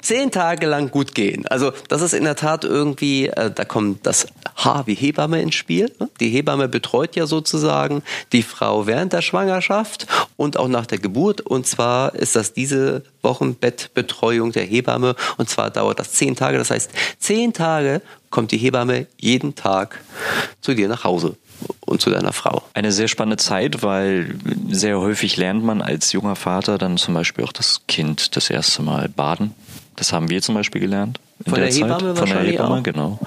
zehn Tage lang gut gehen. Also das ist in der Tat irgendwie, äh, da kommt das H wie Hebamme ins Spiel. ne? Die Hebamme betreut ja sozusagen die Frau während der Schwangerschaft und auch nach der Geburt. Und zwar ist das diese Wochenbettbetreuung der Hebamme. Und zwar dauert das zehn Tage. Das heißt, zehn Tage kommt die Hebamme jeden Tag zu dir nach Hause und zu deiner Frau. Eine sehr spannende Zeit, weil sehr häufig lernt man als junger Vater dann zum Beispiel auch das Kind das erste Mal baden. Das haben wir zum Beispiel gelernt. In Von der, der Zeit. Hebamme Von der Hebamme, auch. genau.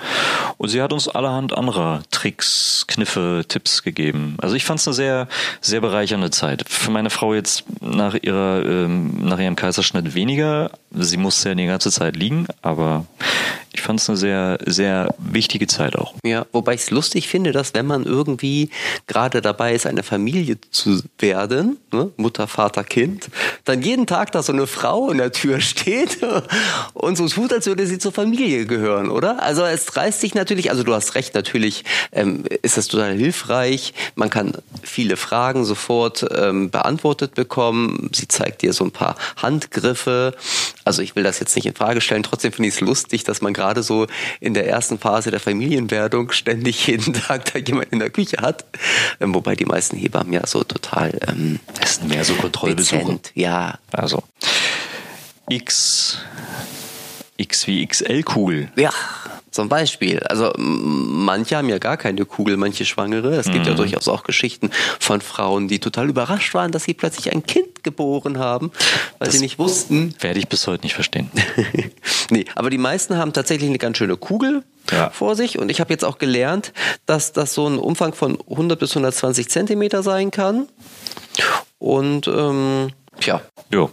Und sie hat uns allerhand anderer Tricks, Kniffe, Tipps gegeben. Also ich fand es eine sehr, sehr bereichernde Zeit. Für meine Frau jetzt nach ihrer, ähm, nach ihrem Kaiserschnitt weniger. Sie musste ja die ganze Zeit liegen, aber ich fand es eine sehr, sehr wichtige Zeit auch. Ja, wobei ich es lustig finde, dass wenn man irgendwie gerade dabei ist, eine Familie zu werden, ne, Mutter, Vater, Kind, dann jeden Tag da so eine Frau in der Tür *laughs* steht und so tut, als würde sie zur Familie gehören, oder? Also es reißt sich natürlich, also du hast recht, natürlich ähm, ist das total hilfreich. Man kann viele Fragen sofort ähm, beantwortet bekommen. Sie zeigt dir so ein paar Handgriffe. Also ich will das jetzt nicht in Frage stellen. Trotzdem finde ich es lustig, dass man gerade so in der ersten Phase der Familienwerdung ständig *laughs* jeden Tag da jemand in der Küche hat. Ähm, wobei die meisten Hebammen ja so total ähm, mehr so Kontrollbesuche. dezent. Ja, Also X, X wie XL-Kugel. ja. Zum Beispiel. Also manche haben ja gar keine Kugel, manche Schwangere. Es gibt mhm. ja durchaus auch Geschichten von Frauen, die total überrascht waren, dass sie plötzlich ein Kind geboren haben, weil das sie nicht wussten. Werde ich bis heute nicht verstehen. *laughs* nee, aber die meisten haben tatsächlich eine ganz schöne Kugel ja. vor sich. Und ich habe jetzt auch gelernt, dass das so ein Umfang von 100 bis 120 Zentimeter sein kann. Und ähm, Tja. Ja,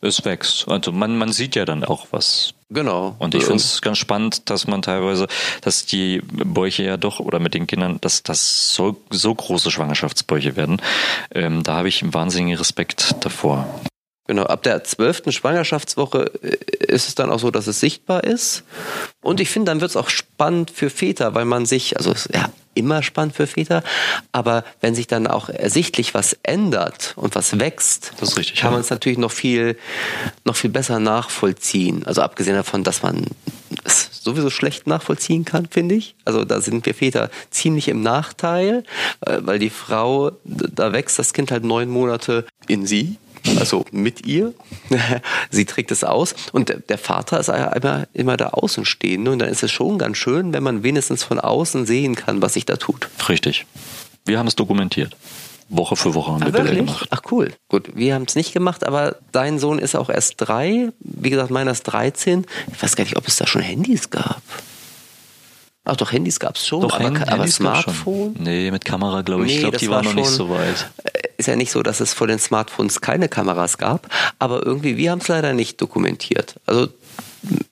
es wächst. Also man, man sieht ja dann auch was. Genau. Und ich finde es ganz spannend, dass man teilweise, dass die Bäuche ja doch, oder mit den Kindern, dass das so, so große Schwangerschaftsbäuche werden. Ähm, da habe ich einen wahnsinnigen Respekt davor. Genau, ab der zwölften Schwangerschaftswoche äh, ist es dann auch so, dass es sichtbar ist. Und ich finde, dann wird es auch spannend für Väter, weil man sich, also ja, immer spannend für Väter, aber wenn sich dann auch ersichtlich was ändert und was wächst, richtig, kann ja. man es natürlich noch viel, noch viel besser nachvollziehen. Also abgesehen davon, dass man es sowieso schlecht nachvollziehen kann, finde ich. Also da sind wir Väter ziemlich im Nachteil, äh, weil die Frau, da wächst das Kind halt neun Monate in sie also mit ihr. *laughs* Sie trägt es aus und der Vater ist immer, immer da Außenstehende und dann ist es schon ganz schön, wenn man wenigstens von außen sehen kann, was sich da tut. Richtig. Wir haben es dokumentiert. Woche für Woche haben ah, wir Bilder gemacht. Ach cool. Gut, wir haben es nicht gemacht, aber dein Sohn ist auch erst drei. Wie gesagt, meiner ist 13. Ich weiß gar nicht, ob es da schon Handys gab. Ach doch, Handys gab es schon, doch, aber, Hand, aber Smartphone? Nee, mit Kamera, glaube ich. Nee, ich glaube, die waren war noch nicht so weit. Ist ja nicht so, dass es vor den Smartphones keine Kameras gab, aber irgendwie, wir haben es leider nicht dokumentiert. Also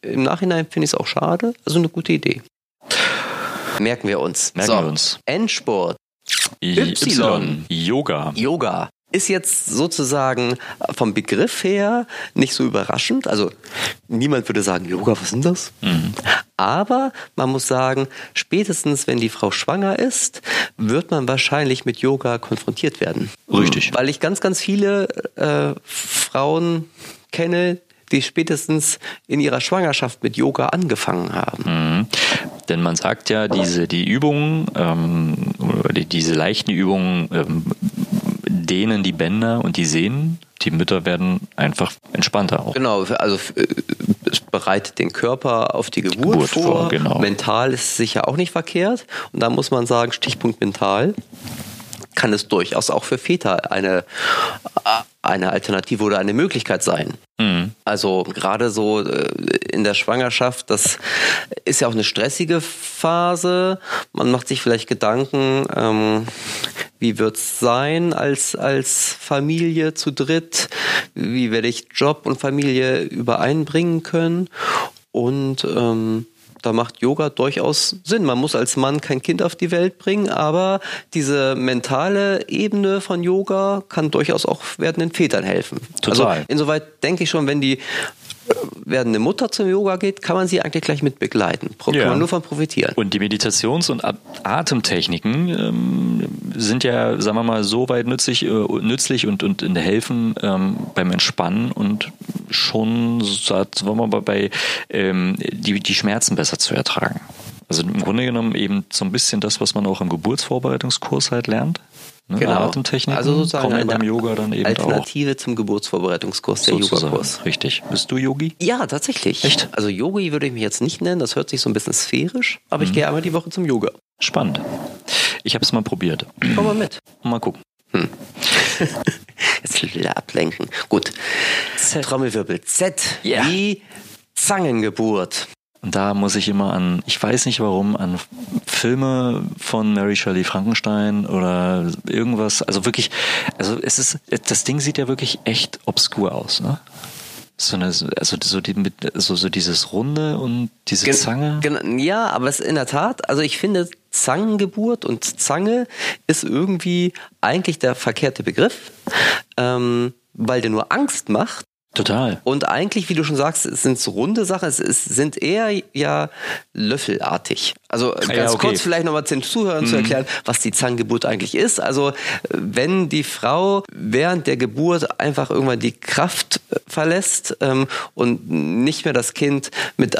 im Nachhinein finde ich es auch schade. Also eine gute Idee. Merken wir uns. Merken so, wir uns. Endsport. Y. y. Yoga. Yoga ist jetzt sozusagen vom Begriff her nicht so überraschend. Also niemand würde sagen, Yoga, was ist denn das? Mhm. Aber man muss sagen, spätestens wenn die Frau schwanger ist, wird man wahrscheinlich mit Yoga konfrontiert werden. Richtig. Weil ich ganz, ganz viele äh, Frauen kenne, die spätestens in ihrer Schwangerschaft mit Yoga angefangen haben. Mhm. Denn man sagt ja, diese die Übungen, ähm, die, diese leichten Übungen ähm, dehnen die Bänder und die Sehnen. Die Mütter werden einfach entspannter auch. Genau, also äh, es bereitet den Körper auf die Geburt, Geburt vor. vor genau. Mental ist sicher auch nicht verkehrt. Und da muss man sagen, Stichpunkt mental kann es durchaus auch für Väter eine, eine Alternative oder eine Möglichkeit sein. Mhm. Also gerade so äh, in der Schwangerschaft, das ist ja auch eine stressige Phase. Man macht sich vielleicht Gedanken, ähm, wie wird's sein als, als Familie zu dritt? Wie werde ich Job und Familie übereinbringen können? Und ähm, da macht Yoga durchaus Sinn. Man muss als Mann kein Kind auf die Welt bringen, aber diese mentale Ebene von Yoga kann durchaus auch werdenden Vätern helfen. Total. Also insoweit denke ich schon, wenn die werdende Mutter zum Yoga geht, kann man sie eigentlich gleich mit begleiten. Kann ja. man nur von profitieren. Und die Meditations- und Atemtechniken ähm, sind ja, sagen wir mal, so weit nützlich, äh, nützlich und, und helfen ähm, beim Entspannen und schon, sagen wir mal, bei ähm, die, die Schmerzen besser zu ertragen. Also im Grunde genommen eben so ein bisschen das, was man auch im Geburtsvorbereitungskurs halt lernt. Ne? Genau. Atemtechniken also sozusagen kommen beim Yoga dann eben Alternative auch. zum Geburtsvorbereitungskurs, der Yoga-Kurs. Richtig. Bist du Yogi? Ja, tatsächlich. Echt? Also Yogi würde ich mich jetzt nicht nennen, das hört sich so ein bisschen sphärisch, aber mhm. ich gehe einmal die Woche zum Yoga. Spannend. Ich habe es mal probiert. Komm mal mit. Mal gucken. Hm. *laughs* Jetzt wieder ablenken. Gut. Z. Trommelwirbel. Z. Ja. Wie Zangengeburt. Und da muss ich immer an, ich weiß nicht warum, an Filme von Mary Shelley Frankenstein oder irgendwas. Also wirklich, also es ist, das Ding sieht ja wirklich echt obskur aus, ne? So eine, also so, die, so, so dieses Runde und diese Gen, Zange. Gen, ja, aber es ist in der Tat, also ich finde, Zangengeburt und Zange ist irgendwie eigentlich der verkehrte Begriff, ähm, weil der nur Angst macht. Total. Und eigentlich, wie du schon sagst, sind so runde Sachen, es sind eher ja löffelartig. Also ganz ja, okay. kurz vielleicht nochmal den Zuhörern mhm. zu erklären, was die Zangengeburt eigentlich ist. Also wenn die Frau während der Geburt einfach irgendwann die Kraft verlässt ähm, und nicht mehr das Kind mit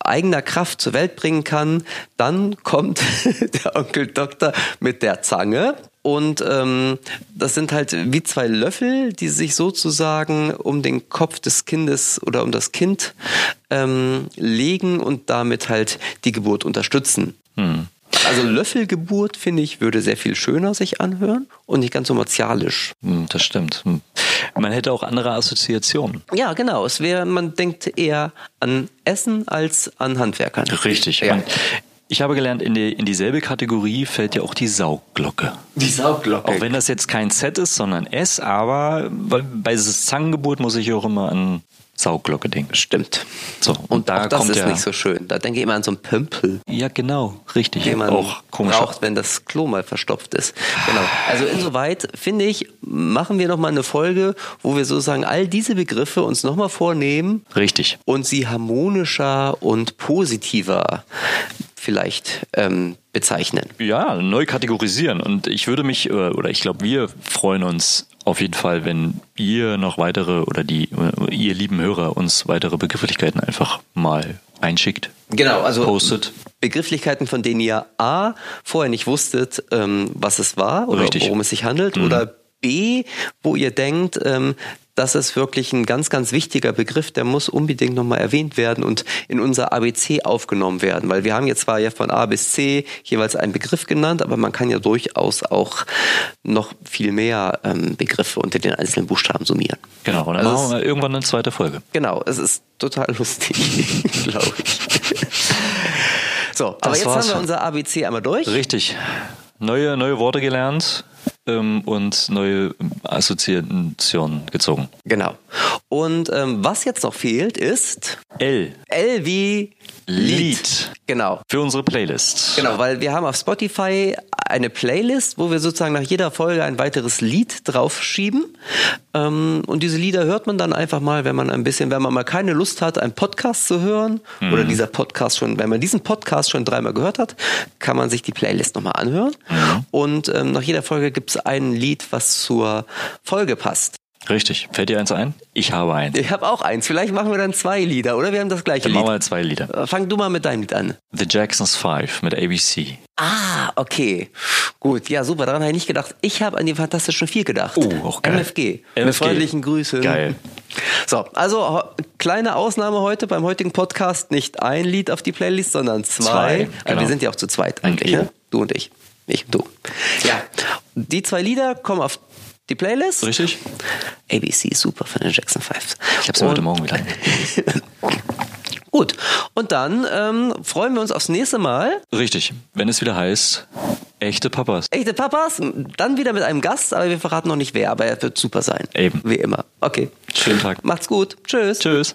eigener Kraft zur Welt bringen kann, dann kommt *laughs* der Onkel Doktor mit der Zange Und ähm, das sind halt wie zwei Löffel, die sich sozusagen um den Kopf des Kindes oder um das Kind ähm, legen und damit halt die Geburt unterstützen. Hm. Also Löffelgeburt, finde ich, würde sehr viel schöner sich anhören und nicht ganz so martialisch. Hm, Das stimmt. Hm. Man hätte auch andere Assoziationen. Ja, genau. Es wäre, man denkt eher an Essen als an Handwerkern. Richtig. Ja. Man, ich habe gelernt, in, die, in dieselbe Kategorie fällt ja auch die Saugglocke. Die Saugglocke. Auch wenn das jetzt kein Z ist, sondern S, aber bei bei Zangengeburt muss ich auch immer an Saugglocke denken. Stimmt. So, Und da auch das kommt ist ja, nicht so schön. Da denke ich immer an so einen Pömpel, Ja, genau, richtig. den man auch komisch. braucht, wenn das Klo mal verstopft ist. Genau. Also insoweit finde ich, machen wir noch mal eine Folge, wo wir sozusagen all diese Begriffe uns noch mal vornehmen Richtig. und sie harmonischer und positiver vielleicht ähm, bezeichnen. Ja, neu kategorisieren. Und ich würde mich, äh, oder ich glaube, wir freuen uns auf jeden Fall, wenn ihr noch weitere oder die, äh, ihr lieben Hörer uns weitere Begrifflichkeiten einfach mal einschickt. Genau, also Postet. Begrifflichkeiten, von denen ihr A vorher nicht wusstet, ähm, was es war oder Richtig. worum es sich handelt, oder B, wo ihr denkt, ähm, das ist wirklich ein ganz, ganz wichtiger Begriff, der muss unbedingt nochmal erwähnt werden und in unser ABC aufgenommen werden. Weil wir haben jetzt zwar ja von A bis C jeweils einen Begriff genannt, aber man kann ja durchaus auch noch viel mehr ähm, Begriffe unter den einzelnen Buchstaben summieren. Genau, und dann Also machen wir irgendwann eine zweite Folge. Genau, es ist total lustig, *laughs* glaube ich. So, aber Das jetzt war's haben wir unser ABC einmal durch. Richtig. Neue, neue Worte gelernt ähm, und neue Assoziationen gezogen. Genau. Und ähm, was jetzt noch fehlt, ist L. L wie Lied. Genau. Für unsere Playlist. Genau, weil wir haben auf Spotify eine Playlist, wo wir sozusagen nach jeder Folge ein weiteres Lied draufschieben. Ähm, und diese Lieder hört man dann einfach mal, wenn man ein bisschen, wenn man mal keine Lust hat, einen Podcast zu hören oder dieser Podcast schon, wenn man diesen Podcast schon dreimal gehört hat, kann man sich die Playlist nochmal anhören. Und ähm, nach jeder Folge gibt es ein Lied, was zur Folge passt. Richtig. Fällt dir eins ein? Ich habe eins. Ich habe auch eins. Vielleicht machen wir dann zwei Lieder, oder? Wir haben das gleiche Dann machen Lied. wir zwei Lieder. Äh, Fang du mal mit deinem Lied an. The Jacksons Five mit ABC. Ah, okay. Gut, ja, super. Daran habe ich nicht gedacht. Ich habe an die Fantastischen Vier gedacht. Oh, auch geil. MFG. Mit MFG. freundlichen Grüßen. Geil. So, also kleine Ausnahme heute beim heutigen Podcast. Nicht ein Lied auf die Playlist, sondern zwei. Zwei, Aber genau. wir sind ja auch zu zweit eigentlich, ne? Du und ich. Ich und du. Ja. Die zwei Lieder kommen auf die Playlist. Richtig? ABC ist super von den Jackson Fives. Ich habe sie heute Morgen wieder. *laughs* Gut. Und dann ähm, freuen wir uns aufs nächste Mal. Richtig. Wenn es wieder heißt, echte Papas. Echte Papas, dann wieder mit einem Gast, aber wir verraten noch nicht wer, aber er wird super sein. Eben. Wie immer. Okay. Schönen Tag. Macht's gut. Tschüss. Tschüss.